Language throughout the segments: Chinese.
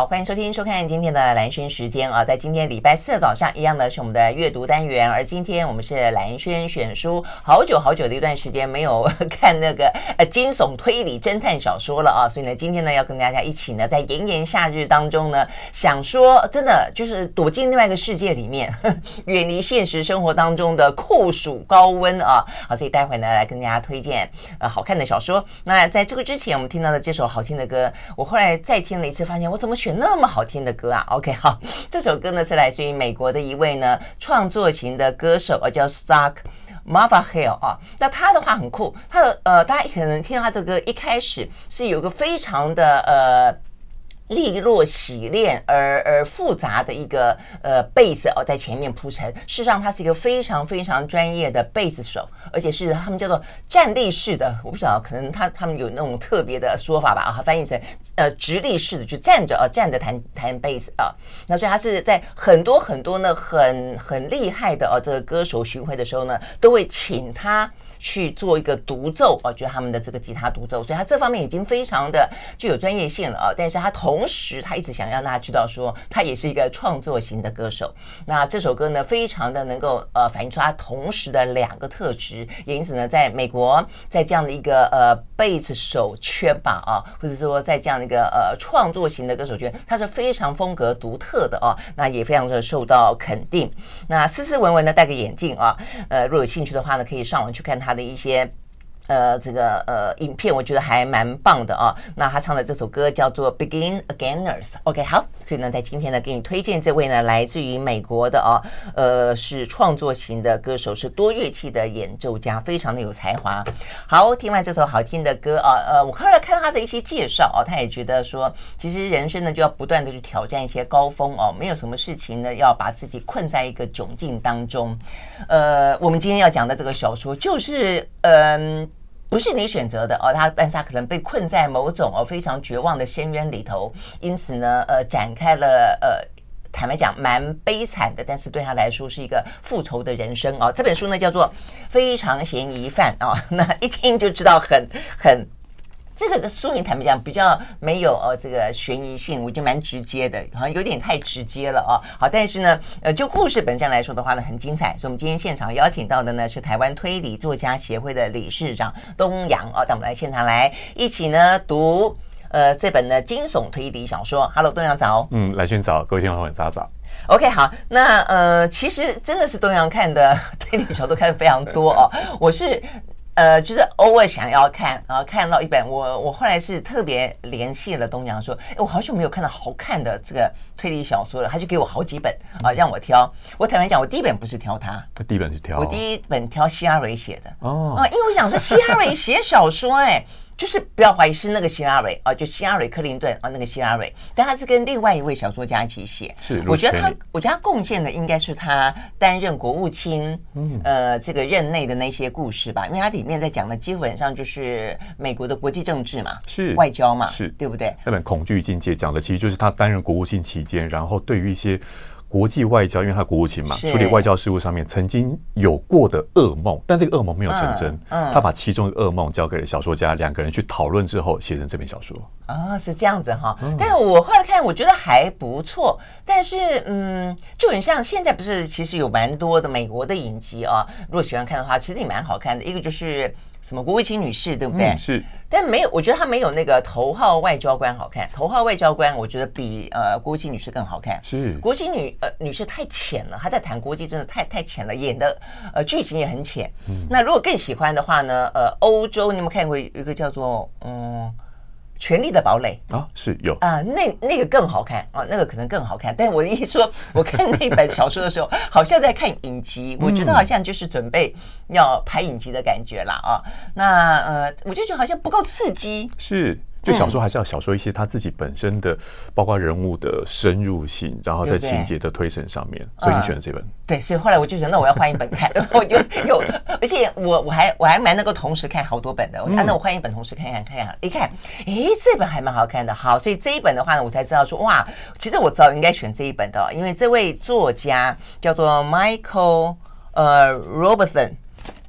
好，欢迎收听、收看今天的蓝轩时间啊，在今天礼拜四的早上，一样的是我们的阅读单元，而今天我们是蓝轩选书，好久好久的一段时间没有 看那个呃惊悚推理侦探小说了啊，所以呢，今天呢要跟大家一起呢，在炎炎夏日当中呢，想说真的就是躲进另外一个世界里面，远离现实生活当中的酷暑高温啊，好，所以待会呢来跟大家推荐呃好看的小说。那在这个之前，我们听到的这首好听的歌，我后来再听了一次，发现我怎么。选那么好听的歌啊！OK，好，这首歌呢是来自于美国的一位呢创作型的歌手，叫 Stark Mavahill 啊。那他的话很酷，他的呃，大家可能听他这个歌一开始是有个非常的呃。利落洗练而而复杂的一个呃贝斯哦，在前面铺陈。事实上，他是一个非常非常专业的贝斯手，而且是他们叫做站立式的。我不晓得，可能他他们有那种特别的说法吧？啊，翻译成呃直立式的，就站着啊，站着弹弹贝斯啊。那所以他是在很多很多呢很很厉害的哦，这个歌手巡回的时候呢，都会请他。去做一个独奏啊，就是他们的这个吉他独奏，所以他这方面已经非常的具有专业性了啊。但是他同时，他一直想让大家知道说，他也是一个创作型的歌手。那这首歌呢，非常的能够呃反映出他同时的两个特质，也因此呢，在美国，在这样的一个呃贝斯手圈吧啊，或者说在这样的一个呃创作型的歌手圈，他是非常风格独特的啊，那也非常的受到肯定。那斯斯文文的戴个眼镜啊，呃，如果有兴趣的话呢，可以上网去看他。他的一些。呃，这个呃，影片我觉得还蛮棒的啊。那他唱的这首歌叫做《Begin Againers》。OK，好，所以呢，在今天呢，给你推荐这位呢，来自于美国的啊，呃，是创作型的歌手，是多乐器的演奏家，非常的有才华。好，听完这首好听的歌啊，呃，我后来看他的一些介绍啊，他也觉得说，其实人生呢，就要不断的去挑战一些高峰哦，没有什么事情呢，要把自己困在一个窘境当中。呃，我们今天要讲的这个小说就是，嗯、不是你选择的哦，他但是他可能被困在某种哦非常绝望的深渊里头，因此呢，呃，展开了呃，坦白讲蛮悲惨的，但是对他来说是一个复仇的人生哦。这本书呢叫做《非常嫌疑犯》啊，那一听就知道很很。这个的书名坦白讲比较没有呃这个悬疑性，我觉得蛮直接的，好像有点太直接了哦。好，但是呢，呃，就故事本身来说的话呢，很精彩。所以，我们今天现场邀请到的呢是台湾推理作家协会的理事长东阳哦，到我们来现场来一起呢读呃这本呢惊悚推理小说。Hello，东阳早。嗯，兰萱早，各位听众朋友大家早。OK，好，那呃其实真的是东阳看的推理小说看的非常多哦，我是。呃，就是偶尔想要看，然后看到一本，我我后来是特别联系了东阳，说，哎，我好久没有看到好看的这个推理小说了，他就给我好几本啊，让我挑。我坦白讲，我第一本不是挑他，第一本是挑，我第一本挑希拉蕊写的哦，啊，因为我想说希拉蕊写小说，哎。就是不要怀疑是那个希拉蕊啊，就希拉蕊克林顿啊，那个希拉蕊，但他是跟另外一位小说家一起写。是，我觉得他，我觉得他贡献的应该是他担任国务卿，嗯，呃，这个任内的那些故事吧，因为他里面在讲的基本上就是美国的国际政治嘛，是外交嘛，是对不对？那本《恐惧境界》讲的其实就是他担任国务卿期间，然后对于一些。国际外交，因为他国务卿嘛，处理外交事务上面曾经有过的噩梦，但这个噩梦没有成真。嗯，他把其中的噩梦交给了小说家，两个人去讨论之后，写成这本小说。啊，是这样子哈。但是我后来看，我觉得还不错。但是，嗯，就很像现在不是，其实有蛮多的美国的影集啊。如果喜欢看的话，其实也蛮好看的。一个就是。什么国务卿女士，对不对？嗯、是，但没有，我觉得她没有那个头号外交官好看。头号外交官，我觉得比呃国务卿女士更好看。是，国务卿女呃女士太浅了，她在谈国际真的太太浅了，演的呃剧情也很浅。嗯，那如果更喜欢的话呢？呃，欧洲你有没有看过一个叫做嗯？权力的堡垒啊，是有啊，那那个更好看啊，那个可能更好看。但我一说，我看那本小说的时候，好像在看影集，我觉得好像就是准备要拍影集的感觉啦啊。那呃，我就觉得好像不够刺激。是，就小说还是要小说一些他自己本身的，包括人物的深入性，然后在情节的推陈上面，所以你选了这本。对，所以后来我就想，那我要换一本看，然 后我就有，而且我我还我还蛮能够同时看好多本的。我啊，那我换一本同时看看看看，一看，哎，这本还蛮好看的。好，所以这一本的话呢，我才知道说，哇，其实我早应该选这一本的，因为这位作家叫做 Michael 呃 Robertson。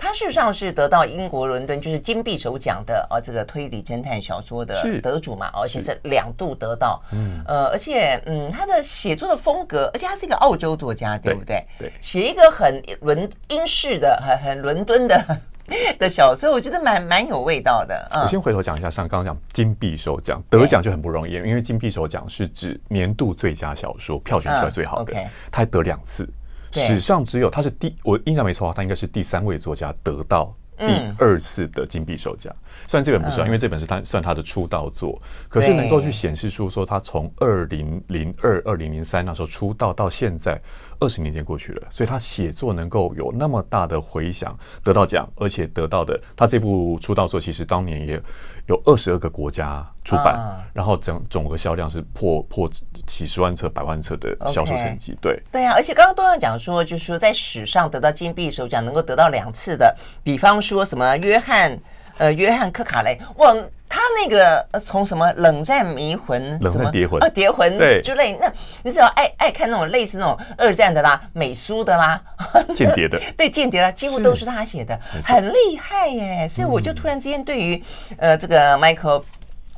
他事实上是得到英国伦敦就是金匕首奖的啊，这个推理侦探小说的得主嘛，而且是两度得到。嗯，呃，而且嗯，他的写作的风格，而且他是一个澳洲作家，对不对？对，写一个很伦英式的、很很伦敦的 的小说，我觉得蛮蛮有味道的。我先回头讲一下，像刚刚讲金匕首奖得奖就很不容易，因为金匕首奖是指年度最佳小说票选出来最好的，他还得两次。史上只有他是第，我印象没错啊，他应该是第三位作家得到第二次的金币首奖。虽然这本不算，因为这本是他算他的出道作，可是能够去显示出说他从二零零二、二零零三那时候出道到现在二十年间过去了，所以他写作能够有那么大的回响，得到奖，而且得到的他这部出道作其实当年也有二十二个国家出版，啊、然后整总额销量是破破几十万册、百万册的销售成绩。对对啊，而且刚刚都要讲说，就是说在史上得到金匕首奖能够得到两次的，比方说什么约翰呃约翰克卡雷，哇，他那个从什么冷战迷魂、冷战谍魂啊谍魂之类，那你只要爱爱看那种类似那种二战的啦、美苏的啦、间谍的，对间谍啦，几乎都是他写的，很厉害耶。所以我就突然之间对于呃这个 Michael。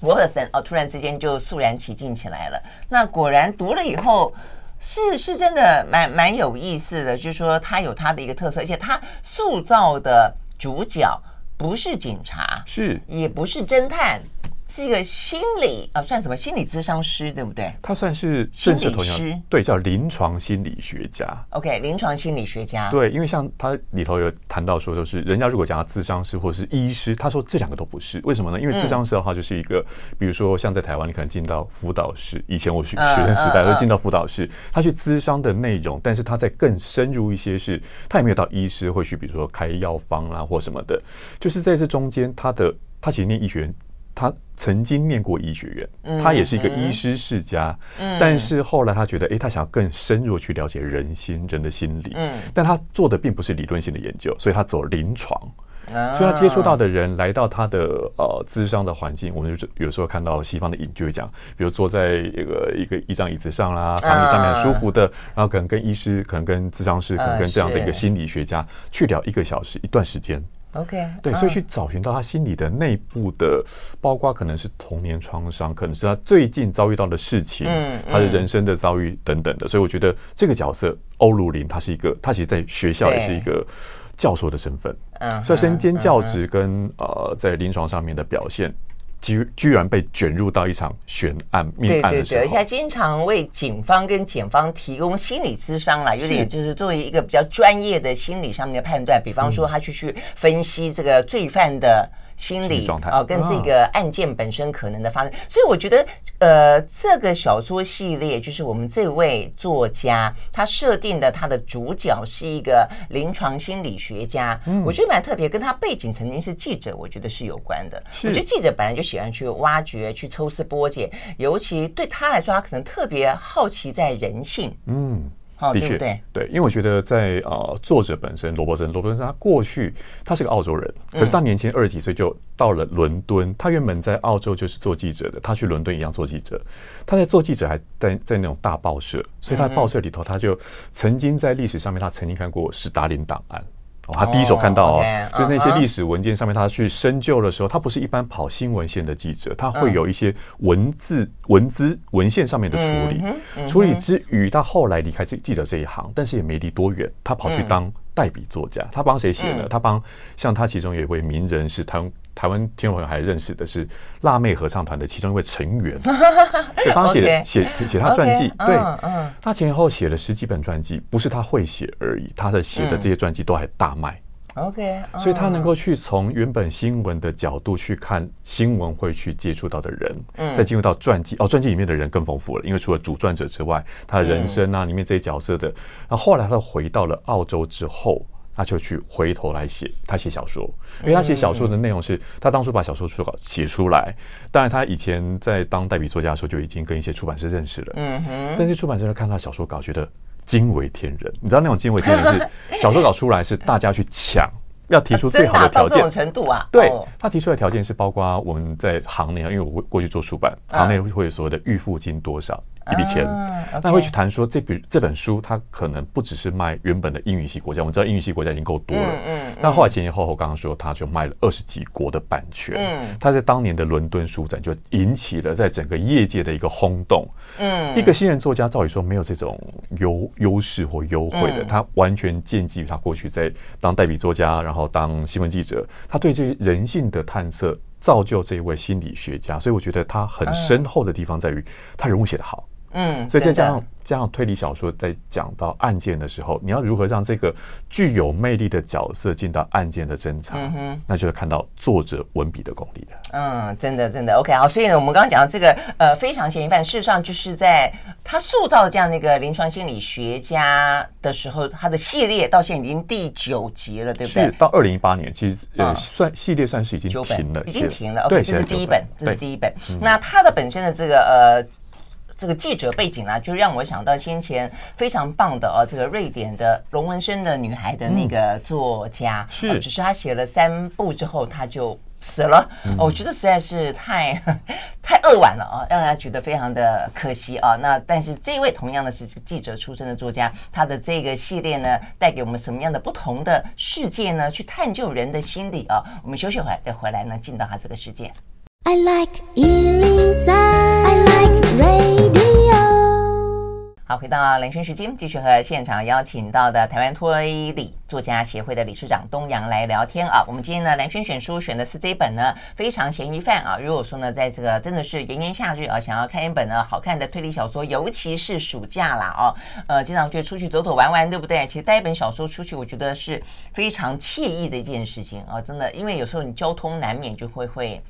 罗伯森哦，突然之间就肃然起敬起来了。那果然读了以后，是是真的蛮蛮有意思的，就是说他有他的一个特色，而且他塑造的主角不是警察，是也不是侦探。是一个心理啊，算什么心理咨商师，对不对？他算是心理师，对，叫临床心理学家。OK，临床心理学家。对，因为像他里头有谈到说，就是人家如果讲他咨商师或是医师，他说这两个都不是，为什么呢？因为咨商师的话就是一个，嗯、比如说像在台湾，你可能进到辅导室，以前我学学生时代会进到辅导室，他去咨商的内容，但是他在更深入一些是，他也没有到医师会去，比如说开药方啊或什么的，就是在这中间，他的他其实念医学院。他曾经念过医学院，他也是一个医师世家，但是后来他觉得，哎，他想要更深入去了解人心、人的心理，但他做的并不是理论性的研究，所以他走临床，所以他接触到的人来到他的呃咨商的环境，我们就有时候看到西方的影就会讲，比如坐在一个一个一张椅子上啦，躺椅上面很舒服的，然后可能跟医师，可能跟咨商师，可能跟这样的一个心理学家去聊一个小时一段时间。OK，对，所以去找寻到他心里的内部的，包括可能是童年创伤，可能是他最近遭遇到的事情，嗯，他的人生的遭遇等等的。所以我觉得这个角色欧鲁林，他是一个，他其实在学校也是一个教授的身份，嗯，所以身兼教职跟呃在临床上面的表现。居居然被卷入到一场悬案命案的时候，对对对，而且还经常为警方跟检方提供心理咨商啦，有点就是作为一个比较专业的心理上面的判断，比方说他去去分析这个罪犯的。心理状态啊，跟这个案件本身可能的发生，所以我觉得，呃，这个小说系列就是我们这位作家他设定的，他的主角是一个临床心理学家，嗯我觉得蛮特别，跟他背景曾经是记者，我觉得是有关的。我觉得记者本来就喜欢去挖掘、去抽丝剥茧，尤其对他来说，他可能特别好奇在人性。嗯。的确，对，对，因为我觉得在呃，作者本身罗伯森，罗伯森他过去他是个澳洲人，可是他年轻二十几岁就到了伦敦。他原本在澳洲就是做记者的，他去伦敦一样做记者。他在做记者还在在那种大报社，所以他报社里头他就曾经在历史上面，他曾经看过史达林档案。哦，他第一手看到哦，就是那些历史文件上面，他去深究的时候，他不是一般跑新闻线的记者，他会有一些文字、文字、文献上面的处理。处理之余，他后来离开这记者这一行，但是也没离多远，他跑去当代笔作家。他帮谁写呢？他帮像他其中有一位名人是台台湾听众朋友还认识的是辣妹合唱团的其中一位成员，对，帮他写写写他传记。对，他前后写了十几本传记，不是他会写而已，他的写的这些传记都还大卖。OK，所以他能够去从原本新闻的角度去看新闻会去接触到的人，再进入到传记。哦，传记里面的人更丰富了，因为除了主传者之外，他的人生啊里面这些角色的。然后后来他回到了澳洲之后。他就去回头来写，他写小说，因为他写小说的内容是他当初把小说出稿写出来。当然，他以前在当代笔作家的时候就已经跟一些出版社认识了。嗯哼。但是出版社看到小说稿，觉得惊为天人。你知道那种惊为天人是 小说稿出来是大家去抢，要提出最好的条件。这种程度啊？对，他提出来的条件是包括我们在行内，因为我过去做出版，行内会有所谓的预付金多少。一笔钱，那会去谈说这笔这本书，它可能不只是卖原本的英语系国家，我们知道英语系国家已经够多了，嗯，那后来前前后后，刚刚说他就卖了二十几国的版权，嗯，他在当年的伦敦书展就引起了在整个业界的一个轰动，嗯，一个新人作家照理说没有这种优优势或优惠的，他完全建基于他过去在当代笔作家，然后当新闻记者，他对这些人性的探测造就这一位心理学家，所以我觉得他很深厚的地方在于他人物写得好。嗯，所以再加上加上推理小说，在讲到案件的时候，你要如何让这个具有魅力的角色进到案件的侦查？嗯哼，那就是看到作者文笔的功力了。嗯，真的真的 OK 好。所以呢，我们刚刚讲到这个呃，非常嫌疑犯，事实上就是在他塑造这样的一个临床心理学家的时候，他的系列到现在已经第九集了，对不对？是到二零一八年，其实呃，算系列算是已经停了，已经停了。OK，这是第一本，这是第一本。那他的本身的这个呃。这个记者背景啊，就让我想到先前非常棒的哦，这个瑞典的龙纹身的女孩的那个作家，是、啊，只是他写了三部之后他就死了，嗯、我觉得实在是太 太扼腕了啊，让人家觉得非常的可惜啊。那但是这位同样的是记者出身的作家，他的这个系列呢，带给我们什么样的不同的世界呢？去探究人的心理啊。我们休息会再回来呢，进到他这个世界。I like 103, I like。回到蓝轩时间，继续和现场邀请到的台湾推理作家协会的理事长东阳来聊天啊。我们今天呢，蓝轩选书选的是这一本呢，非常嫌疑犯啊。如果说呢，在这个真的是炎炎夏日啊，想要看一本呢好看的推理小说，尤其是暑假啦哦，呃，经常就出去走走玩玩，对不对？其实带一本小说出去，我觉得是非常惬意的一件事情啊。真的，因为有时候你交通难免就会会。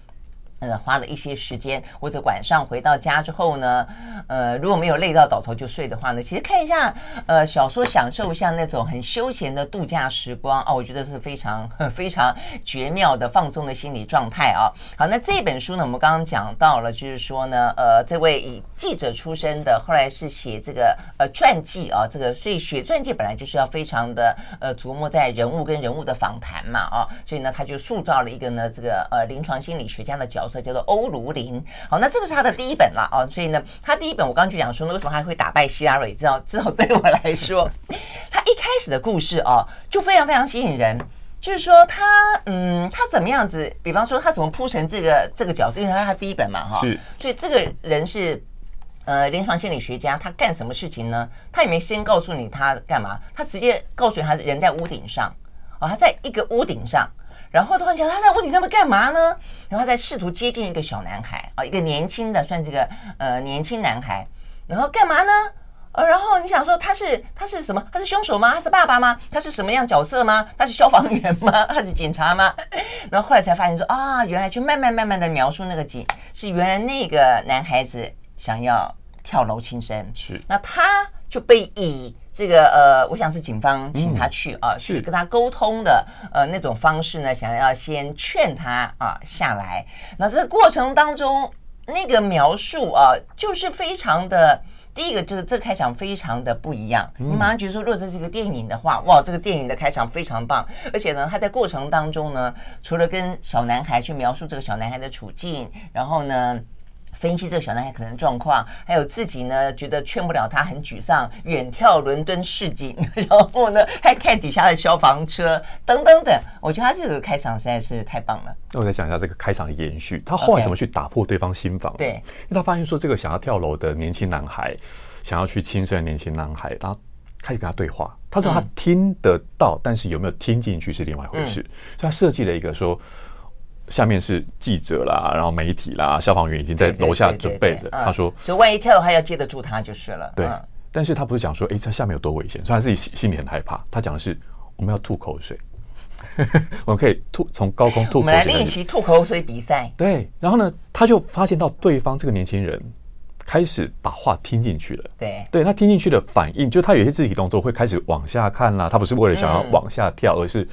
呃，花了一些时间，或者晚上回到家之后呢，呃，如果没有累到倒头就睡的话呢，其实看一下呃小说，享受一下那种很休闲的度假时光啊，我觉得是非常 非常绝妙的放松的心理状态啊。好，那这本书呢，我们刚刚讲到了，就是说呢，呃，这位以记者出身的，后来是写这个呃传记啊，这个所以写传记本来就是要非常的呃琢磨在人物跟人物的访谈嘛啊，所以呢，他就塑造了一个呢这个呃临床心理学家的角色。叫做欧卢林，好，那这个是他的第一本了哦，所以呢，他第一本我刚刚就讲说，那为什么他会打败希拉蕊？知道，至少对我来说，他一开始的故事哦，就非常非常吸引人，就是说他，嗯，他怎么样子？比方说他怎么铺成这个这个角色？因为他是他第一本嘛，哈，是，所以这个人是呃临床心理学家，他干什么事情呢？他也没先告诉你他干嘛，他直接告诉你他人在屋顶上，哦，他在一个屋顶上。然后突然讲他在屋顶上面干嘛呢？然后他在试图接近一个小男孩啊，一个年轻的算这个呃年轻男孩，然后干嘛呢？呃，然后你想说他是他是什么？他是凶手吗？他是爸爸吗？他是什么样角色吗？他是消防员吗？他是警察吗？然后后来才发现说啊，原来就慢慢慢慢的描述那个景是原来那个男孩子想要跳楼轻生，是那他就被以。这个呃，我想是警方请他去啊，去跟他沟通的呃那种方式呢，想要先劝他啊下来。那这个过程当中，那个描述啊，就是非常的，第一个就是这个开场非常的不一样。你马上觉得说，如果这是一个电影的话，哇，这个电影的开场非常棒。而且呢，他在过程当中呢，除了跟小男孩去描述这个小男孩的处境，然后呢。分析这个小男孩可能状况，还有自己呢觉得劝不了他，很沮丧，远眺伦敦市景，然后呢还看底下的消防车等等等。我觉得他这个开场实在是太棒了。那我再讲一下这个开场的延续，他后来怎么去打破对方心防？对，因为他发现说这个想要跳楼的年轻男孩，想要去轻生的年轻男孩，他开始跟他对话。他说他听得到，但是有没有听进去是另外一回事。所以他设计了一个说。下面是记者啦，然后媒体啦，消防员已经在楼下准备着。他说：“所以万一跳的话，要接得住他就是了。”对，但是他不是讲说，哎，这下面有多危险，所以他自己心里很害怕。他讲的是，我们要吐口水，我们可以吐从高空吐口水。我们来练习吐口水比赛。对，然后呢，他就发现到对方这个年轻人开始把话听进去了。对，对他听进去的反应，就他有一些肢体动作会开始往下看啦。他不是为了想要往下跳，而是。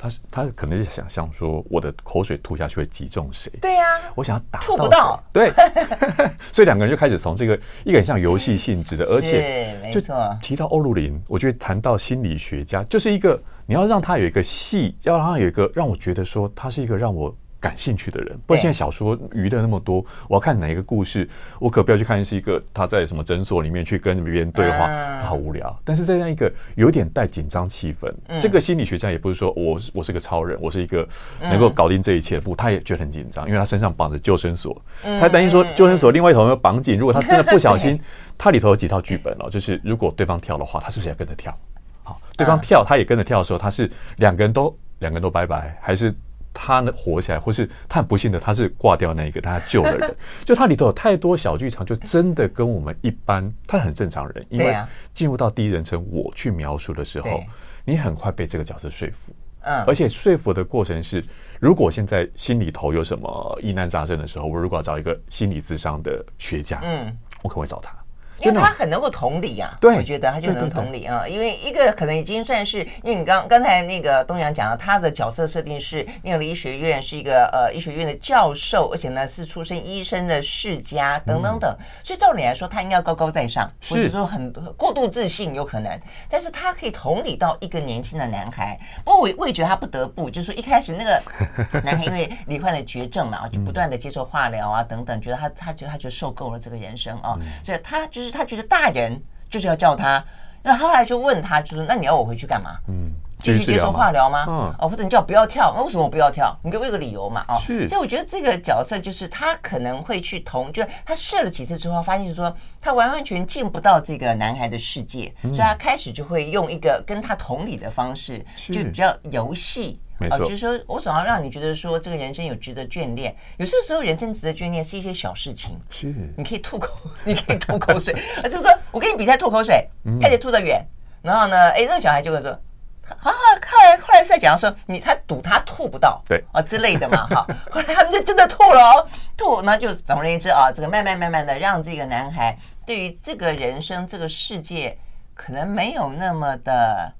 他他可能是想象说，我的口水吐下去会击中谁？对呀，我想要打吐不到。对，所以两个人就开始从这个一个很像游戏性质的，而且就提到欧陆林，我觉得谈到心理学家，就是一个你要让他有一个戏，要让他有一个让我觉得说他是一个让我。感兴趣的人，不然现在小说娱乐那么多，我要看哪一个故事，我可不要去看是一个他在什么诊所里面去跟别人对话，他好无聊。但是这样一个有点带紧张气氛，这个心理学家也不是说我我是个超人，我是一个能够搞定这一切的，不，他也觉得很紧张，因为他身上绑着救生索，他担心说救生索另外一头没有绑紧，如果他真的不小心，他里头有几套剧本哦，就是如果对方跳的话，他是不是要跟着跳？好，对方跳，他也跟着跳的时候，他是两个人都两个人都拜拜，还是？他呢活起来，或是他很不幸的他是挂掉那一个，他救了人。就他里头有太多小剧场，就真的跟我们一般，他很正常人。因为进入到第一人称我去描述的时候，你很快被这个角色说服。嗯，而且说服的过程是，如果现在心里头有什么疑难杂症的时候，我如果要找一个心理智商的学家，嗯，我可能会找他。因为他很能够同理啊，对，我觉得他就能同理啊。因为一个可能已经算是，因为你刚刚才那个东阳讲了，他的角色设定是念了医学院，是一个呃医学院的教授，而且呢是出身医生的世家等等等。所以照理来说，他应该要高高在上，不是说很过度自信有可能。但是他可以同理到一个年轻的男孩。不过我我也觉得他不得不，就是说一开始那个 男孩因为罹患了绝症嘛，就不断的接受化疗啊等等，觉得他他觉得他就受够了这个人生啊，所以他就是。他觉得大人就是要叫他，那后来就问他，就说：“那你要我回去干嘛？嗯，继续接受化疗吗？嗯，哦，或者你叫我不要跳，那为什么我不要跳？你给我一个理由嘛？哦，是。所以我觉得这个角色就是他可能会去同，就是他试了几次之后，发现说他完完全进不到这个男孩的世界，所以他开始就会用一个跟他同理的方式，就比较游戏。”没错，就是说我总要让你觉得说这个人生有值得眷恋。有些时候人生值得眷恋是一些小事情，是你可以吐口，你可以吐口水，啊，就是说我跟你比赛吐口水，看谁吐得远。然后呢，哎，那个小孩就会说，好好，后来后来是在讲说你他赌他吐不到，对啊之类的嘛，哈。后来他们就真的吐了哦，吐，那就总而言之啊，这个慢慢慢慢的让这个男孩对于这个人生这个世界可能没有那么的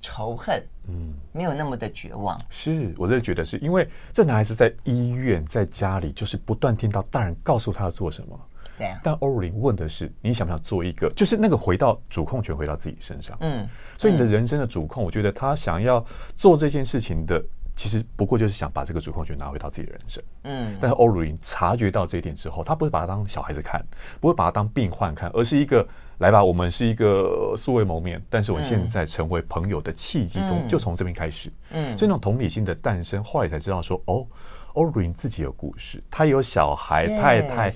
仇恨。嗯，没有那么的绝望。是，我真的觉得是因为这男孩子在医院，在家里，就是不断听到大人告诉他要做什么。对啊。但欧如林问的是，你想不想做一个？就是那个回到主控权回到自己身上。嗯。所以你的人生的主控，我觉得他想要做这件事情的，其实不过就是想把这个主控权拿回到自己的人生。嗯。但是欧如林察觉到这一点之后，他不会把他当小孩子看，不会把他当病患看，而是一个。来吧，我们是一个素未谋面，但是我现在成为朋友的契机，从、嗯、就从这边开始。嗯，所以那种同理心的诞生，后来才知道说，哦，o r i n 自己有故事，他有小孩，太太，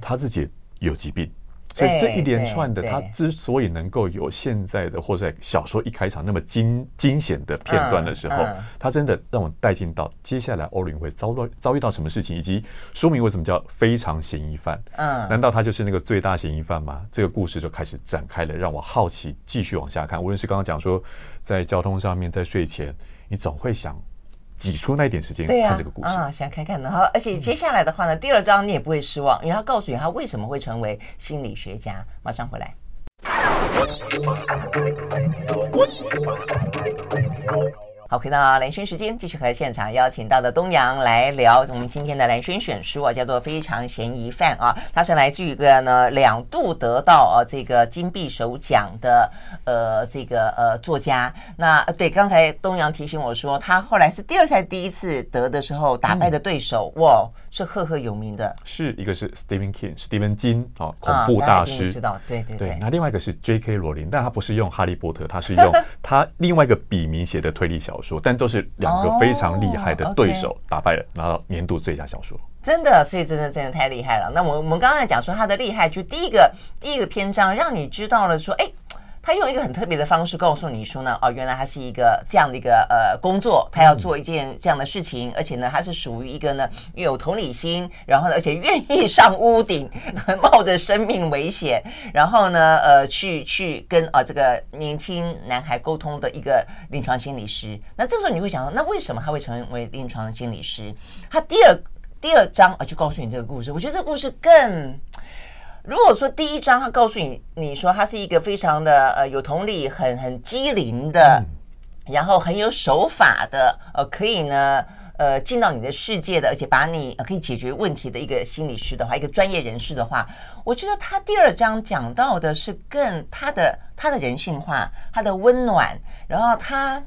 他自己有疾病。所以这一连串的，他之所以能够有现在的，或在小说一开场那么惊惊险的片段的时候，他真的让我带进到接下来欧鲁林会遭到遭遇到什么事情，以及书名为什么叫非常嫌疑犯？嗯，难道他就是那个最大嫌疑犯吗？这个故事就开始展开了，让我好奇，继续往下看。无论是刚刚讲说在交通上面，在睡前，你总会想。挤出那一点时间看这个故事啊，想看看。然后，而且接下来的话呢，第二章你也不会失望，因为他告诉你他为什么会成为心理学家。马上回来。好，回到蓝轩时间，继续和现场邀请到的东阳来聊我们今天的蓝轩选书啊，叫做《非常嫌疑犯》啊，他是来自于一个呢两度得到啊这个金匕首奖的呃这个呃作家。那对，刚才东阳提醒我说，他后来是第二赛、第一次得的时候打败的对手，嗯、哇，是赫赫有名的，是一个是 Stephen King，史蒂芬金啊，恐怖大师，啊、知道，对对对，对。那另外一个是 J.K. 罗琳，但他不是用哈利波特，他是用 他另外一个笔名写的推理小说。但都是两个非常厉害的对手打败了，拿到年度最佳小说。真的，所以真的真的太厉害了。那我我们刚才讲说他的厉害，就第一个第一个篇章让你知道了说，哎。他用一个很特别的方式告诉你说呢，哦，原来他是一个这样的一个呃工作，他要做一件这样的事情，而且呢，他是属于一个呢有同理心，然后呢，而且愿意上屋顶，冒着生命危险，然后呢，呃，去去跟啊、呃、这个年轻男孩沟通的一个临床心理师。那这个时候你会想说，那为什么他会成为临床心理师？他第二第二章啊，就告诉你这个故事。我觉得这个故事更。如果说第一章他告诉你，你说他是一个非常的呃有同理、很很机灵的，嗯、然后很有手法的，呃，可以呢，呃，进到你的世界的，而且把你、呃、可以解决问题的一个心理师的话，一个专业人士的话，我觉得他第二章讲到的是更他的他的人性化，他的温暖，然后他。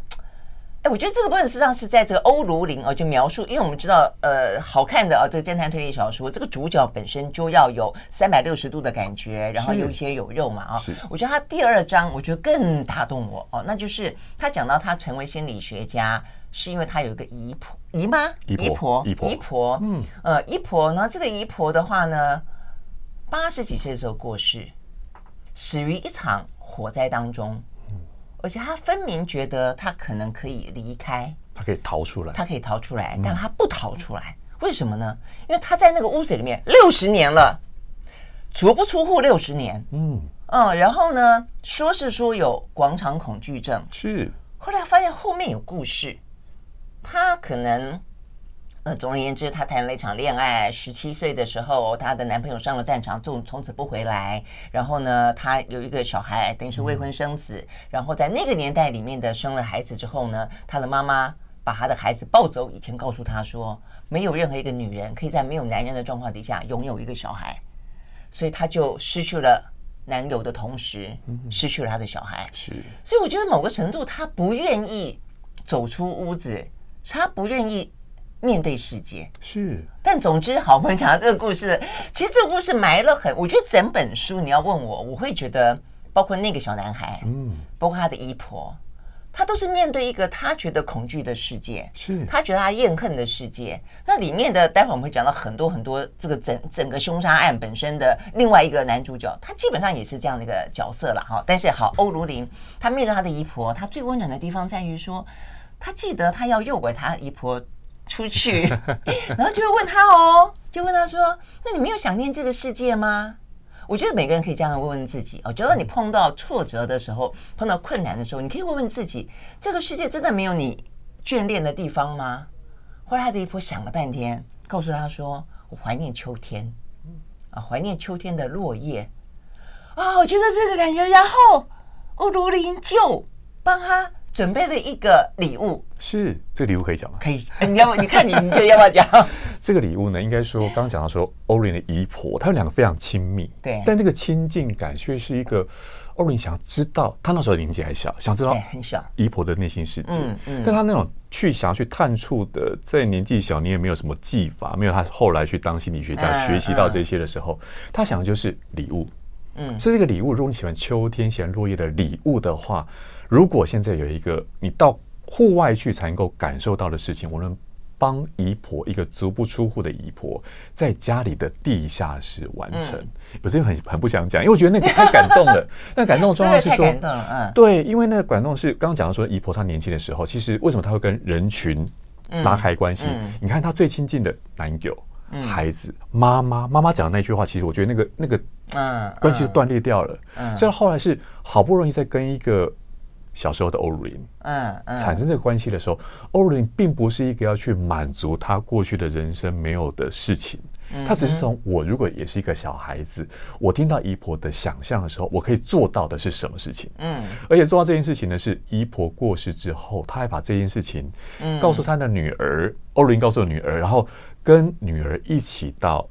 哎，我觉得这个部分实际上是在这个欧卢林哦，就描述，因为我们知道，呃，好看的啊，这个侦探推理小说，这个主角本身就要有三百六十度的感觉，然后有一些有肉嘛啊。是。我觉得他第二章，我觉得更打动我哦，那就是他讲到他成为心理学家，是因为他有一个姨婆姨妈姨婆姨婆姨婆嗯呃姨婆呢，这个姨婆的话呢，八十几岁的时候过世，死于一场火灾当中。而且他分明觉得他可能可以离开，他可以逃出来，他可以逃出来，但他不逃出来，为什么呢？因为他在那个屋子里面六十年了，足不出户六十年，嗯。嗯，然后呢，说是说有广场恐惧症，是，后来发现后面有故事，他可能。呃，总而言之，她谈了一场恋爱。十七岁的时候，她的男朋友上了战场，从从此不回来。然后呢，她有一个小孩，等于是未婚生子。嗯、然后在那个年代里面的生了孩子之后呢，她的妈妈把她的孩子抱走，以前告诉她说，没有任何一个女人可以在没有男人的状况底下拥有一个小孩，所以她就失去了男友的同时，失去了她的小孩。是，所以我觉得某个程度，她不愿意走出屋子，她不愿意。面对世界是，但总之好，我们讲到这个故事，其实这个故事埋了很，我觉得整本书你要问我，我会觉得，包括那个小男孩，嗯，包括他的姨婆，他都是面对一个他觉得恐惧的世界，是他觉得他厌恨的世界。那里面的，待会儿我们会讲到很多很多这个整整个凶杀案本身的另外一个男主角，他基本上也是这样的一个角色了哈。但是好，欧卢林他面对他的姨婆，他最温暖的地方在于说，他记得他要诱拐他姨婆。出去，然后就会问他哦，就问他说：“那你没有想念这个世界吗？”我觉得每个人可以这样问问自己哦。觉得你碰到挫折的时候，碰到困难的时候，你可以问问自己：这个世界真的没有你眷恋的地方吗？后来他的一婆想了半天，告诉他说：“我怀念秋天，啊，怀念秋天的落叶。”啊，我觉得这个感觉。然后欧卢林就帮他。准备了一个礼物，是这个礼物可以讲吗？可以，你要不你看你你觉得要不要讲？这个礼物呢，应该说刚刚讲到说欧卢林的姨婆，他们两个非常亲密，对，但这个亲近感却是一个欧卢林想要知道，他那时候年纪还小，想知道很小姨婆的内心世界，嗯嗯，但他那种去想要去探触的，在年纪小，你也没有什么技法，没有他后来去当心理学家学习到这些的时候，他想的就是礼物，嗯，是这个礼物。如果你喜欢秋天、喜欢落叶的礼物的话。如果现在有一个你到户外去才能够感受到的事情，我能帮姨婆一个足不出户的姨婆在家里的地下室完成。我真的很很不想讲，因为我觉得那个太感动了。那感动的状况是说，嗯，对，因为那个感动是刚刚讲到说，姨婆她年轻的时候，其实为什么她会跟人群拉开关系？你看她最亲近的男友、孩子、妈妈，妈妈讲的那句话，其实我觉得那个那个嗯关系就断裂掉了。嗯，所以后来是好不容易在跟一个。小时候的欧卢林，嗯，产生这个关系的时候，欧卢林并不是一个要去满足他过去的人生没有的事情，他只是从我如果也是一个小孩子，我听到姨婆的想象的时候，我可以做到的是什么事情？嗯，而且做到这件事情呢，是姨婆过世之后，他还把这件事情，告诉他的女儿，欧卢林告诉女儿，然后跟女儿一起到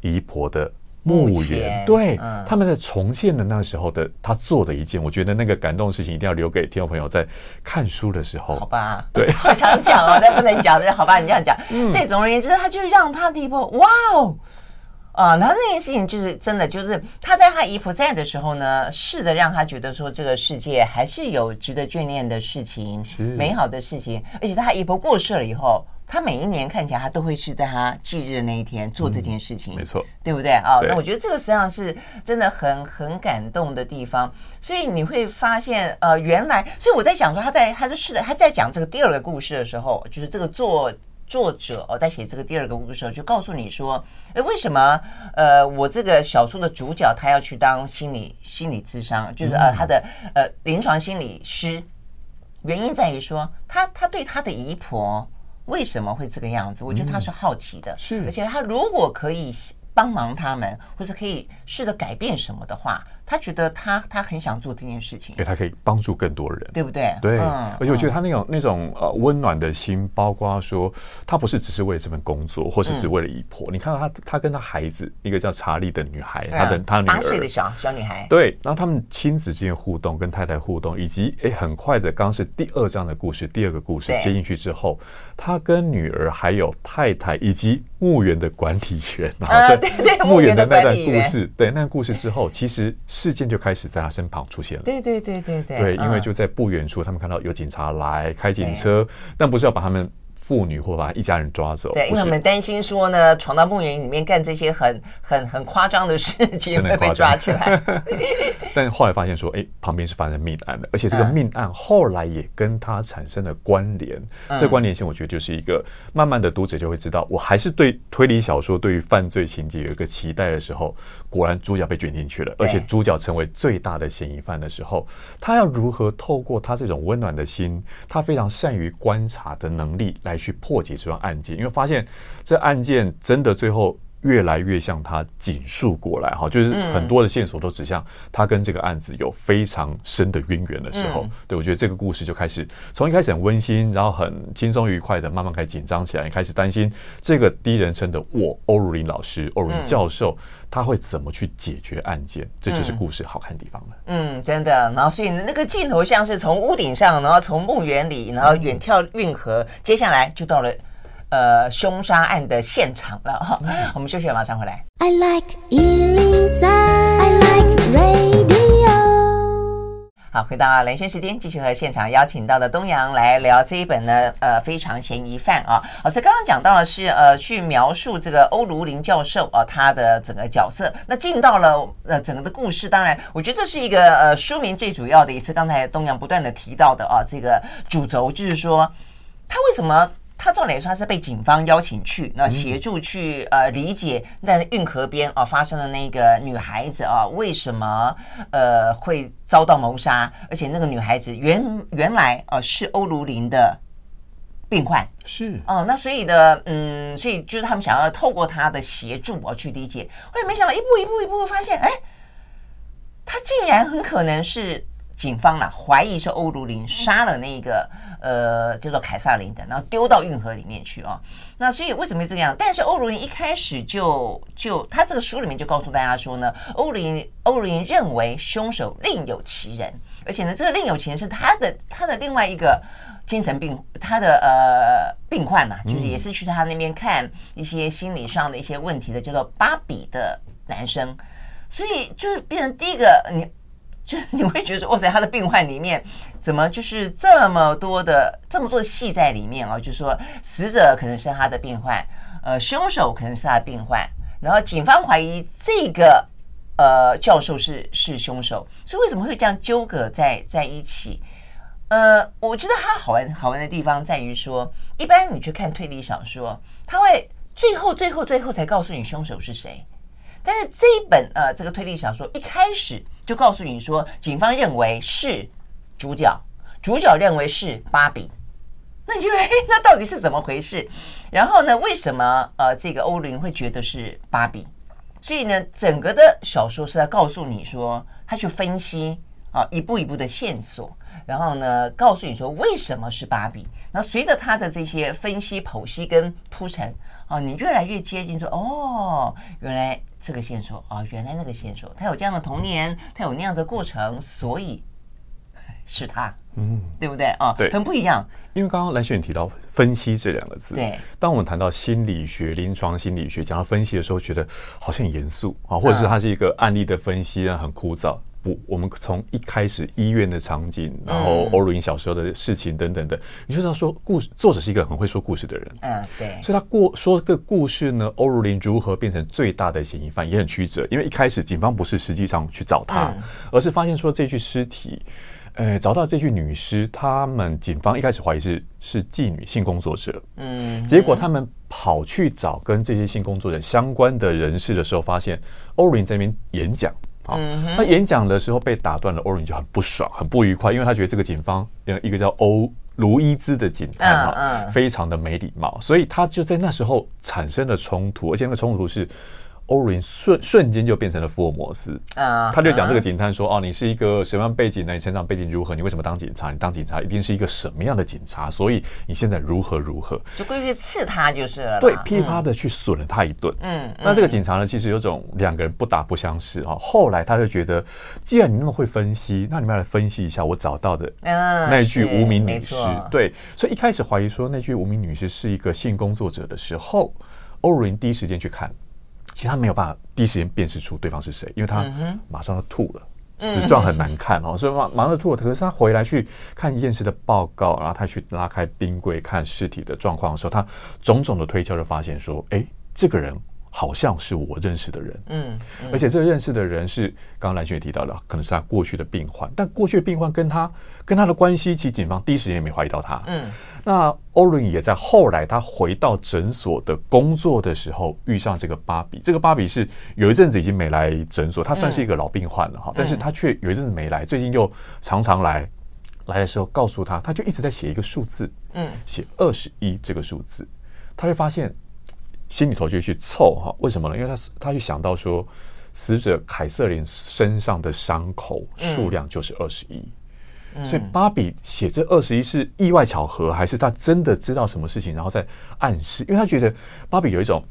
姨婆的。墓园，对，嗯、他们在重现的那时候的他做的一件，我觉得那个感动的事情一定要留给听众朋友在看书的时候。好吧，对，好想讲哦，但不能讲的，好吧，你这样讲。嗯、对，总而言之，他就让他的姨婆，哇哦，啊，然后那件事情就是真的，就是他在他姨婆在的时候呢，试着让他觉得说这个世界还是有值得眷恋的事情，是美好的事情，而且他姨婆过世了以后。他每一年看起来，他都会是在他忌日的那一天做这件事情，没错，对不对啊？那我觉得这个实际上是真的很很感动的地方。所以你会发现，呃，原来，所以我在想说，他在他是是他在讲这个第二个故事的时候，就是这个作作者哦，在写这个第二个故事的时候，就告诉你说，哎，为什么呃，我这个小说的主角他要去当心理心理咨商，就是呃，他的呃临床心理师，原因在于说，他他对他的姨婆。为什么会这个样子？我觉得他是好奇的，是，而且他如果可以帮忙他们，或者可以试着改变什么的话。他觉得他他很想做这件事情，对，他可以帮助更多人，对不对？对，嗯、而且我觉得他那种、嗯、那种呃温暖的心，包括说他不是只是为了这份工作，或是只为了姨婆。嗯、你看到他，他跟他孩子，一个叫查理的女孩，他的他女儿。八岁的小小女孩，对，然后他们亲子之间互动，跟太太互动，以及哎，很快的，刚是第二章的故事，第二个故事接进去之后，他跟女儿还有太太以及墓园的管理员，然后在墓园的那段故事，对那段故事之后，其实。事件就开始在他身旁出现了。对对对对对。对，因为就在不远处，他们看到有警察来开警车，但不是要把他们。妇女或把一家人抓走，对，因为我们担心说呢，闯到墓园里面干这些很很很夸张的事情会被抓起来。但后来发现说，哎，旁边是发生命案的，而且这个命案后来也跟他产生了关联。嗯、这关联性，我觉得就是一个慢慢的读者就会知道，我还是对推理小说对于犯罪情节有一个期待的时候，果然主角被卷进去了，而且主角成为最大的嫌疑犯的时候，他要如何透过他这种温暖的心，他非常善于观察的能力来。去破解这桩案件，因为发现这案件真的最后越来越向他紧述过来哈，就是很多的线索都指向他跟这个案子有非常深的渊源的时候，对，我觉得这个故事就开始从一开始很温馨，然后很轻松愉快的，慢慢开始紧张起来，开始担心这个第一人称的我欧如林老师、欧如林教授他会怎么去解决案件，这就是故事好看的地方了。嗯，真的。然后所以那个镜头像是从屋顶上，然后从墓园里，然后远眺运河，接下来就到了。呃，凶杀案的现场了哈，我们休息了，马上回来。I like 103, I like radio。好，回到兰萱时间，继续和现场邀请到的东阳来聊这一本呢，呃，非常嫌疑犯啊。好，所以刚刚讲到的是呃，去描述这个欧卢林教授啊，他的整个角色。那进到了呃整个的故事，当然，我觉得这是一个呃书名最主要的一次。刚才东阳不断的提到的啊，这个主轴就是说，他为什么？他照理说他是被警方邀请去，那协助去呃理解在运河边啊发生的那个女孩子啊为什么呃会遭到谋杀，而且那个女孩子原原来啊是欧如林的病患，是哦，那所以的嗯，所以就是他们想要透过他的协助啊去理解，我也没想到一步一步一步发现，哎，他竟然很可能是警方啊怀疑是欧如林杀了那个。呃，叫做凯撒林的，然后丢到运河里面去哦。那所以为什么会这样？但是欧如林一开始就就他这个书里面就告诉大家说呢，欧如林欧如林认为凶手另有其人，而且呢，这个另有其人是他的他的另外一个精神病，他的呃病患嘛，就是也是去他那边看一些心理上的一些问题的，叫做芭比的男生。所以就是变成第一个你。就你会觉得说，哇塞，他的病患里面怎么就是这么多的这么多的戏在里面啊？就是说，死者可能是他的病患，呃，凶手可能是他的病患，然后警方怀疑这个呃教授是是凶手，所以为什么会这样纠葛在在一起？呃，我觉得他好玩好玩的地方在于说，一般你去看推理小说，他会最后最后最后才告诉你凶手是谁。但是这一本呃，这个推理小说一开始就告诉你说，警方认为是主角，主角认为是芭比，那你就哎，那到底是怎么回事？然后呢，为什么呃，这个欧林会觉得是芭比？所以呢，整个的小说是在告诉你说，他去分析啊，一步一步的线索，然后呢，告诉你说为什么是芭比。那随着他的这些分析、剖析跟铺陈啊，你越来越接近说，哦，原来。这个线索啊，原来那个线索，他有这样的童年，他有那样的过程，所以是他，嗯，对不对啊？对，很不一样。因为刚刚蓝雪你提到“分析”这两个字，对，当我们谈到心理学、临床心理学讲到分析的时候，觉得好像很严肃啊，或者是它是一个案例的分析啊，很枯燥。不，我们从一开始医院的场景，然后欧如林小时候的事情等等的，你就知道说故事作者是一个很会说故事的人。嗯，对。所以他过说个故事呢，欧如林如何变成最大的嫌疑犯也很曲折，因为一开始警方不是实际上去找他，嗯、而是发现说这具尸体，呃，找到这具女尸，他们警方一开始怀疑是是妓女性工作者。嗯，结果他们跑去找跟这些性工作者相关的人士的时候，发现欧如林在那边演讲。好，他演讲的时候被打断了，欧如林就很不爽，很不愉快，因为他觉得这个警方，一个叫欧卢伊兹的警探哈，非常的没礼貌，所以他就在那时候产生了冲突，而且那个冲突是欧伦瞬瞬间就变成了福尔摩斯啊！他就讲这个警探说：“哦，你是一个什么样背景呢？你成长背景如何？你为什么当警察？你当警察一定是一个什么样的警察？所以你现在如何如何？就过去刺他就是了。对，噼啪的去损了他一顿。嗯，那这个警察呢，其实有种两个人不打不相识啊。后来他就觉得，既然你那么会分析，那你们来分析一下我找到的那句无名女士。对，所以一开始怀疑说那句无名女尸是一个性工作者的时候，欧伦第一时间去看。”其实他没有办法第一时间辨识出对方是谁，因为他马上就吐了，死状很难看哦，所以马马上就吐了。可是他回来去看验尸的报告，然后他去拉开冰柜看尸体的状况的时候，他种种的推敲就发现说，哎，这个人。好像是我认识的人，嗯，嗯，而且这个认识的人是刚刚兰萱也提到了，可能是他过去的病患，但过去的病患跟他跟他的关系，其实警方第一时间也没怀疑到他，嗯，那欧伦也在后来他回到诊所的工作的时候遇上这个芭比，这个芭比是有一阵子已经没来诊所，他算是一个老病患了哈，但是他却有一阵子没来，最近又常常来，来的时候告诉他，他就一直在写一个数字，嗯，写二十一这个数字，他就发现。心里头就去凑哈，为什么呢？因为他他就想到说，死者凯瑟琳身上的伤口数量就是二十一，所以芭比写这二十一是意外巧合，还是他真的知道什么事情，然后再暗示？因为他觉得芭比有一种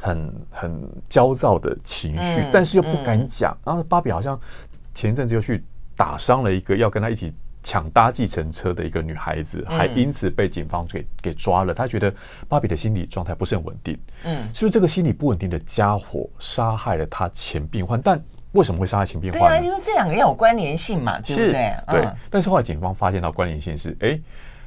很很焦躁的情绪，但是又不敢讲。然后芭比好像前一阵子又去打伤了一个要跟他一起。抢搭计程车的一个女孩子，还因此被警方给给抓了。他觉得芭比的心理状态不是很稳定，嗯，是不是这个心理不稳定的家伙杀害了他前病患？但为什么会杀害前病患？对啊，因为这两个人有关联性嘛，对不对？对。但是后来警方发现到关联性是，哎。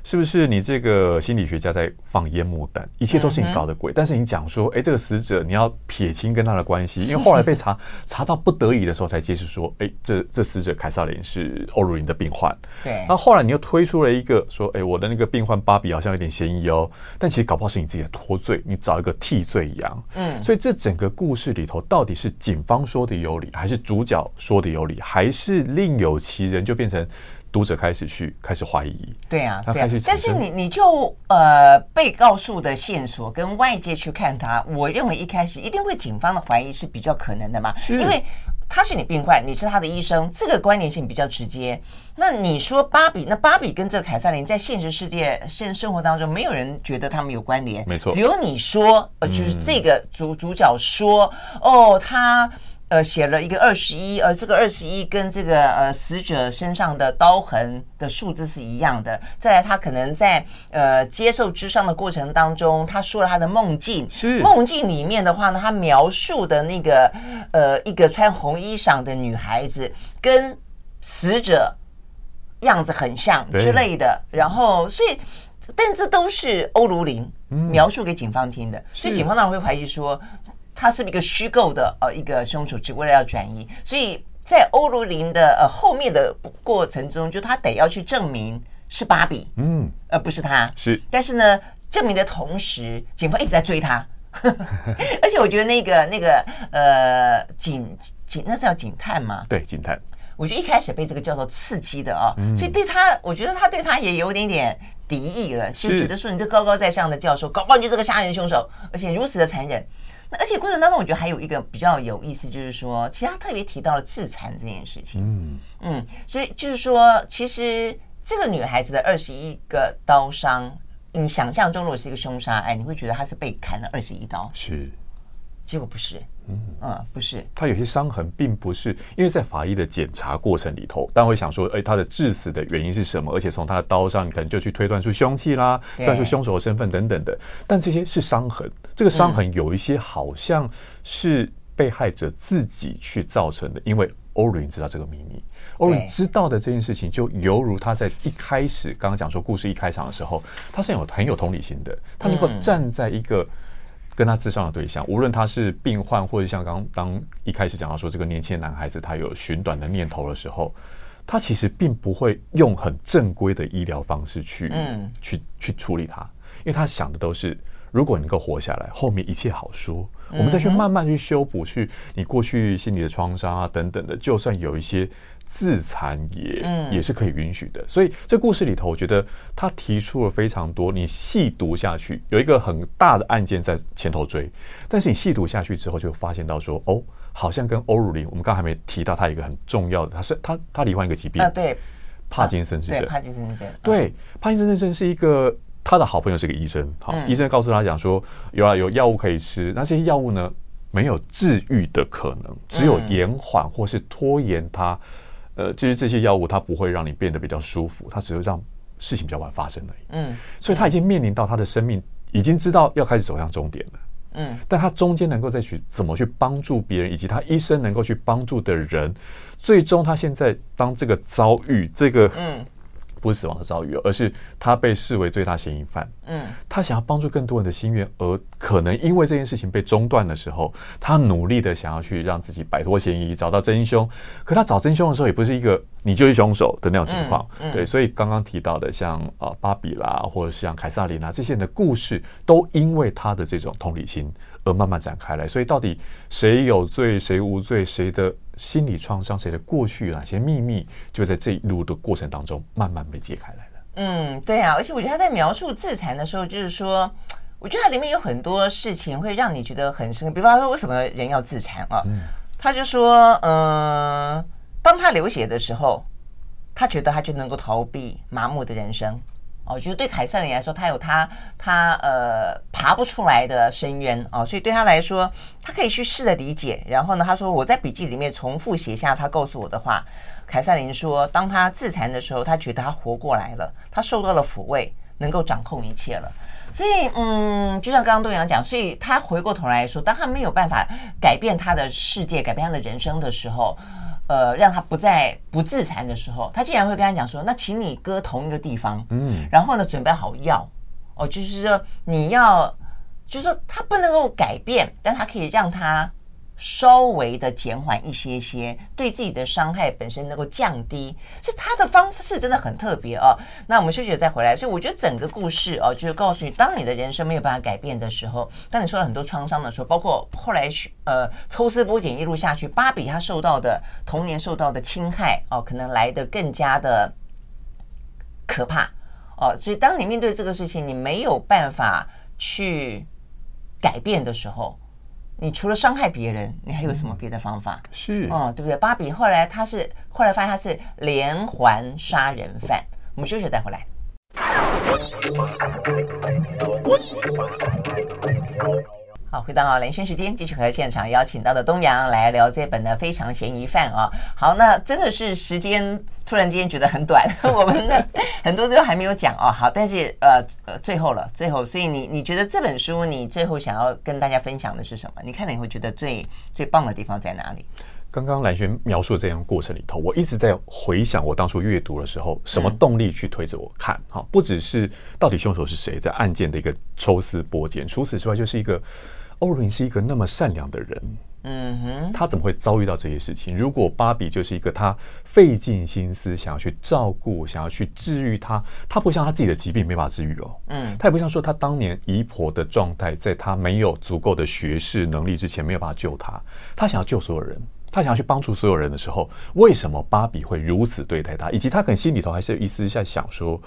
是不是你这个心理学家在放烟幕弹？一切都是你搞的鬼。但是你讲说，哎，这个死者你要撇清跟他的关系，因为后来被查 查到不得已的时候才揭示说，哎，这这死者凯撒琳是欧如林的病患。对。那后来你又推出了一个说，哎，我的那个病患芭比好像有点嫌疑哦。但其实搞不好是你自己的脱罪，你找一个替罪羊。嗯。所以这整个故事里头，到底是警方说的有理，还是主角说的有理，还是另有其人，就变成。读者开始去开始怀疑，对啊，对啊，但是你你就呃被告诉的线索跟外界去看他，我认为一开始一定会警方的怀疑是比较可能的嘛，因为他是你病患，你是他的医生，这个关联性比较直接。那你说芭比，那芭比跟这个凯瑟琳在现实世界现生活当中，没有人觉得他们有关联，没错，只有你说，呃，就是这个主主角说，哦，他。呃，写了一个二十一，而这个二十一跟这个呃死者身上的刀痕的数字是一样的。再来，他可能在呃接受智商的过程当中，他说了他的梦境，是梦境里面的话呢，他描述的那个呃一个穿红衣裳的女孩子，跟死者样子很像之类的。然后，所以，但这都是欧如林描述给警方听的，所以警方当然会怀疑说。他是一个虚构的呃一个凶手，只为了要转移，所以在欧如林的呃后面的过程中，就他得要去证明是芭比，嗯，而不是他，是。但是呢，证明的同时，警方一直在追他，而且我觉得那个那个呃警警那是叫警探吗？对，警探。我觉得一开始被这个叫做刺激的啊，嗯、所以对他，我觉得他对他也有点点敌意了，就觉得说你这高高在上的教授，搞不好你就这个杀人凶手，而且如此的残忍。而且过程当中，我觉得还有一个比较有意思，就是说，其实他特别提到了自残这件事情。嗯嗯，所以就是说，其实这个女孩子的二十一个刀伤，你想象中如果是一个凶杀案，你会觉得她是被砍了二十一刀。是。结果不是，嗯。嗯，不是，他有些伤痕并不是因为在法医的检查过程里头，当然会想说，哎，他的致死的原因是什么？而且从他的刀上，你可能就去推断出凶器啦，断出凶手的身份等等的。但这些是伤痕，这个伤痕有一些好像是被害者自己去造成的，因为欧伦知道这个秘密，欧瑞知道的这件事情，就犹如他在一开始刚刚讲说故事一开场的时候，他是有很有同理心的，他能够站在一个。跟他自商的对象，无论他是病患，或者像刚当一开始讲到说这个年轻的男孩子他有寻短的念头的时候，他其实并不会用很正规的医疗方式去，嗯，去去处理他，因为他想的都是，如果你能够活下来，后面一切好说，我们再去慢慢去修补，去你过去心理的创伤啊等等的，就算有一些自残也、嗯、也是可以允许的。所以这故事里头，我觉得他提出了非常多。你细读下去，有一个很大的案件在前头追，但是你细读下去之后，就发现到说，哦，好像跟欧鲁林，我们刚才还没提到他一个很重要的，他是他他罹患一个疾病啊，对，帕金森氏症，帕金森症，对，帕金森症是一个。他的好朋友是个医生，好，医生告诉他讲说，有啊，有药物可以吃，那这些药物呢，没有治愈的可能，只有延缓或是拖延它。呃，其实这些药物它不会让你变得比较舒服，它只会让事情比较晚发生而已。嗯，所以他已经面临到他的生命已经知道要开始走向终点了。嗯，但他中间能够再去怎么去帮助别人，以及他一生能够去帮助的人，最终他现在当这个遭遇这个嗯。不是死亡的遭遇，而是他被视为最大嫌疑犯。嗯，他想要帮助更多人的心愿，而可能因为这件事情被中断的时候，他努力的想要去让自己摆脱嫌疑，找到真凶。可他找真凶的时候，也不是一个你就是凶手的那种情况。嗯，对，所以刚刚提到的像呃芭比啦，或者像凯撒琳娜这些人的故事，都因为他的这种同理心而慢慢展开来。所以到底谁有罪，谁无罪，谁的？心理创伤，谁的过去，哪些秘密，就在这一路的过程当中慢慢被揭开来了。嗯，对啊，而且我觉得他在描述自残的时候，就是说，我觉得它里面有很多事情会让你觉得很深。比方说，为什么人要自残啊？嗯，他就说，嗯、呃，当他流血的时候，他觉得他就能够逃避麻木的人生。哦，就是对凯瑟琳来说，他有他他呃爬不出来的深渊哦，所以对他来说，他可以去试着理解。然后呢，他说我在笔记里面重复写下他告诉我的话。凯瑟琳说，当他自残的时候，他觉得他活过来了，他受到了抚慰，能够掌控一切了。所以，嗯，就像刚刚东阳讲，所以他回过头来说，当他没有办法改变他的世界、改变他的人生的时候。呃，让他不再不自残的时候，他竟然会跟他讲说：“那请你搁同一个地方，嗯，然后呢，准备好药哦，就是说你要，就是说他不能够改变，但他可以让他。”稍微的减缓一些些，对自己的伤害本身能够降低，是他的方式真的很特别哦。那我们休息再回来，所以我觉得整个故事哦，就是告诉你，当你的人生没有办法改变的时候，当你受了很多创伤的时候，包括后来呃抽丝剥茧一路下去，芭比她受到的童年受到的侵害哦，可能来得更加的可怕哦。所以当你面对这个事情，你没有办法去改变的时候。你除了伤害别人，你还有什么别的方法？嗯、是，哦，对不对？芭比后来他是后来发现他是连环杀人犯。我们休息再回来。好，回到蓝轩时间，继续和现场邀请到的东阳来聊这本的《非常嫌疑犯》啊。好，那真的是时间突然间觉得很短，我们的很多都还没有讲哦。好，但是呃呃，最后了，最后，所以你你觉得这本书你最后想要跟大家分享的是什么？你看了以后觉得最最棒的地方在哪里？刚刚蓝轩描述的这样过程里头，我一直在回想我当初阅读的时候，什么动力去推着我看？哈、嗯，不只是到底凶手是谁，在案件的一个抽丝剥茧，除此之外，就是一个。欧鲁林是一个那么善良的人，嗯哼，他怎么会遭遇到这些事情？如果芭比就是一个他费尽心思想要去照顾、想要去治愈他，他不像他自己的疾病没法治愈哦，嗯，他也不像说他当年姨婆的状态，在他没有足够的学识能力之前没有办法救他，他想要救所有人，他想要去帮助所有人的时候，为什么芭比会如此对待他？以及他可能心里头还是有一丝在想说。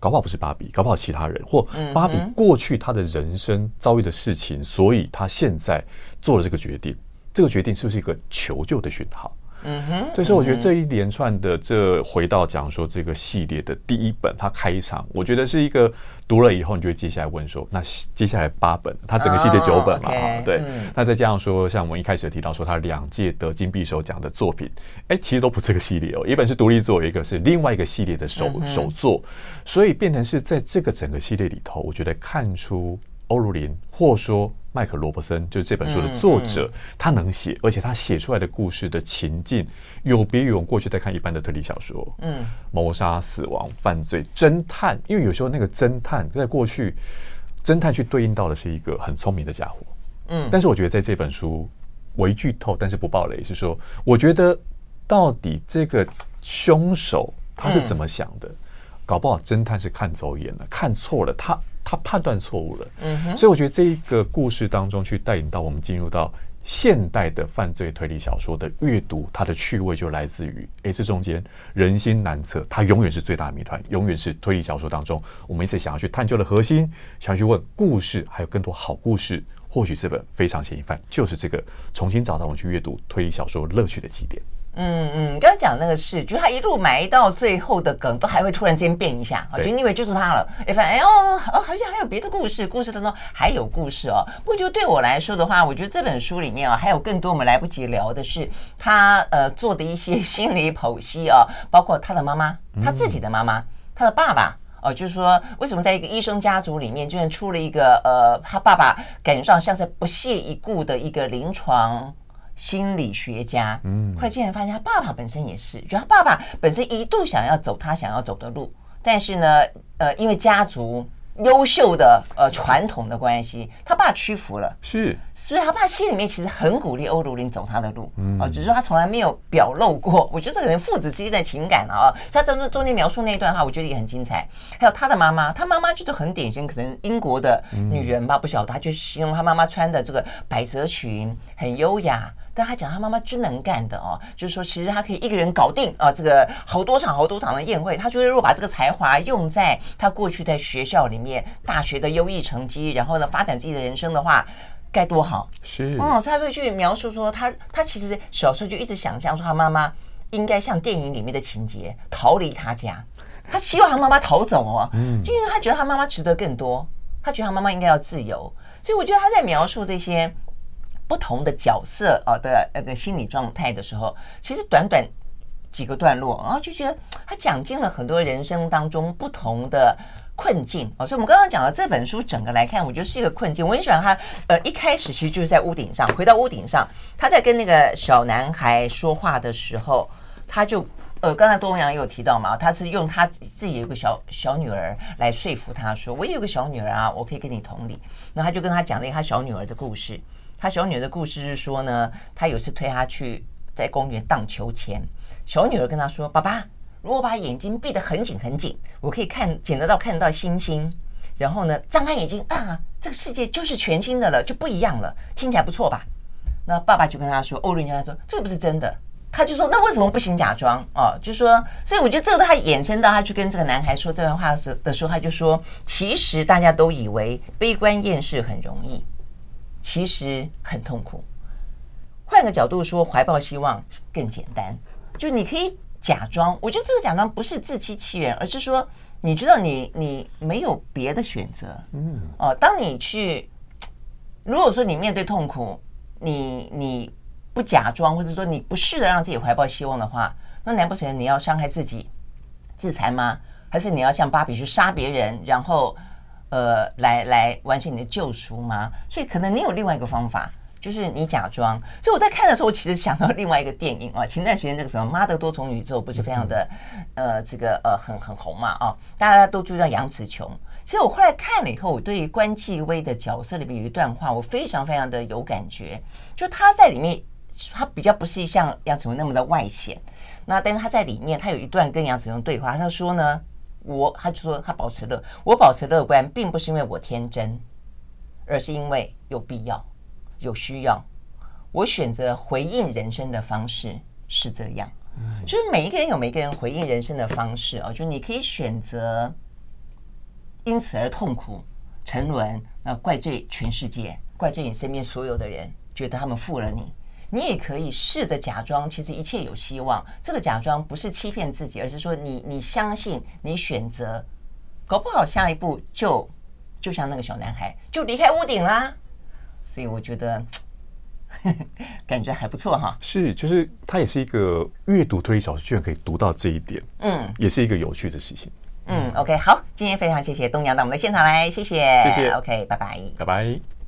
搞不好不是芭比，搞不好其他人，或芭比过去他的人生遭遇的事情，所以他现在做了这个决定。这个决定是不是一个求救的讯号？嗯哼，所以说我觉得这一连串的这回到讲说这个系列的第一本，它开场，我觉得是一个读了以后，你就会接下来问说，那接下来八本，它整个系列九本嘛，哈，对，那再加上说，像我们一开始提到说，他两届得金匕首奖的作品，哎，其实都不是这个系列哦，一本是独立作，一个是另外一个系列的首首作，所以变成是在这个整个系列里头，我觉得看出欧如林，或说。麦克罗伯森就是这本书的作者，嗯嗯、他能写，而且他写出来的故事的情境有别于我们过去在看一般的推理小说，嗯，谋杀、死亡、犯罪、侦探，因为有时候那个侦探在过去，侦探去对应到的是一个很聪明的家伙，嗯，但是我觉得在这本书，为剧透但是不暴雷，是说，我觉得到底这个凶手他是怎么想的？嗯、搞不好侦探是看走眼了，看错了，他。他判断错误了，嗯哼，所以我觉得这一个故事当中去带领到我们进入到现代的犯罪推理小说的阅读，它的趣味就来自于，哎，这中间人心难测，它永远是最大谜团，永远是推理小说当中我们一直想要去探究的核心，想要去问故事，还有更多好故事。或许这本非常嫌疑犯就是这个重新找到我们去阅读推理小说乐趣的起点。嗯嗯，刚刚讲那个是，就是他一路埋到最后的梗，都还会突然间变一下啊，就你以为就是他了，哎，发现哎哦哦，好像还有别的故事，故事当中还有故事哦。不过就对我来说的话，我觉得这本书里面啊，还有更多我们来不及聊的是他呃做的一些心理剖析啊，包括他的妈妈，他自己的妈妈，他的爸爸。哦，就是说，为什么在一个医生家族里面，居然出了一个呃，他爸爸感觉上像是不屑一顾的一个临床心理学家？嗯，后来竟然发现他爸爸本身也是，就他爸爸本身一度想要走他想要走的路，但是呢，呃，因为家族。优秀的呃传统的关系，他爸屈服了，是，所以他爸心里面其实很鼓励欧如林走他的路，嗯，啊，只是说他从来没有表露过。我觉得这个人父子之间的情感啊，他在中中间描述那一段话，我觉得也很精彩。还有他的妈妈，他妈妈就是很典型，可能英国的女人吧，不晓得，他就形容他妈妈穿的这个百褶裙很优雅。但他讲他妈妈真能干的哦，就是说其实他可以一个人搞定啊，这个好多场好多场的宴会。他觉得如果把这个才华用在他过去在学校里面大学的优异成绩，然后呢发展自己的人生的话，该多好。是，嗯，所以他会去描述说他他其实小时候就一直想象说他妈妈应该像电影里面的情节逃离他家，他希望他妈妈逃走哦，嗯，就因为他觉得他妈妈值得更多，他觉得他妈妈应该要自由，所以我觉得他在描述这些。不同的角色啊的那个心理状态的时候，其实短短几个段落，然后就觉得他讲尽了很多人生当中不同的困境啊。所以，我们刚刚讲的这本书整个来看，我觉得是一个困境。我很喜欢他，呃，一开始其实就是在屋顶上，回到屋顶上，他在跟那个小男孩说话的时候，他就呃，刚才东阳也有提到嘛，他是用他自己有个小小女儿来说服他说，我也有个小女儿啊，我可以跟你同理。那他就跟他讲了一个他小女儿的故事。他小女儿的故事是说呢，他有次推她去在公园荡秋千，小女儿跟他说：“爸爸，如果把眼睛闭得很紧很紧，我可以看捡得到看得到星星。然后呢，张开眼睛啊，这个世界就是全新的了，就不一样了。听起来不错吧？”那爸爸就跟他说：“欧伦跟他说，这不是真的。”他就说：“那为什么不行假装？哦，就说，所以我觉得这个他衍生到他去跟这个男孩说这段话时的时候，他就说，其实大家都以为悲观厌世很容易。”其实很痛苦。换个角度说，怀抱希望更简单。就你可以假装，我觉得这个假装不是自欺欺人，而是说你知道你你没有别的选择。嗯哦，当你去，如果说你面对痛苦，你你不假装，或者说你不试着让自己怀抱希望的话，那难不成你要伤害自己自残吗？还是你要像芭比去杀别人，然后？呃，来来完成你的救赎吗？所以可能你有另外一个方法，就是你假装。所以我在看的时候，我其实想到另外一个电影啊，前段时间那个什么《妈的多重宇宙》不是非常的呃这个呃很很红嘛啊，大家都注意到杨紫琼。其实我后来看了以后，我对于关继威的角色里面有一段话，我非常非常的有感觉。就他在里面，他比较不是像杨紫琼那么的外显，那但是他在里面，他有一段跟杨紫琼对话，他说呢。我他就说他保持乐，我保持乐观，并不是因为我天真，而是因为有必要、有需要。我选择回应人生的方式是这样，就是每一个人有每一个人回应人生的方式哦，就是你可以选择因此而痛苦、沉沦，那怪罪全世界，怪罪你身边所有的人，觉得他们负了你。你也可以试着假装，其实一切有希望。这个假装不是欺骗自己，而是说你你相信，你选择，搞不好下一步就就像那个小男孩，就离开屋顶啦。所以我觉得感觉还不错哈。是，就是他也是一个阅读推理小说，居然可以读到这一点，嗯，也是一个有趣的事情。嗯，嗯，OK，好，今天非常谢谢东阳到我们的现场来，谢谢，谢谢，OK，拜拜，拜拜。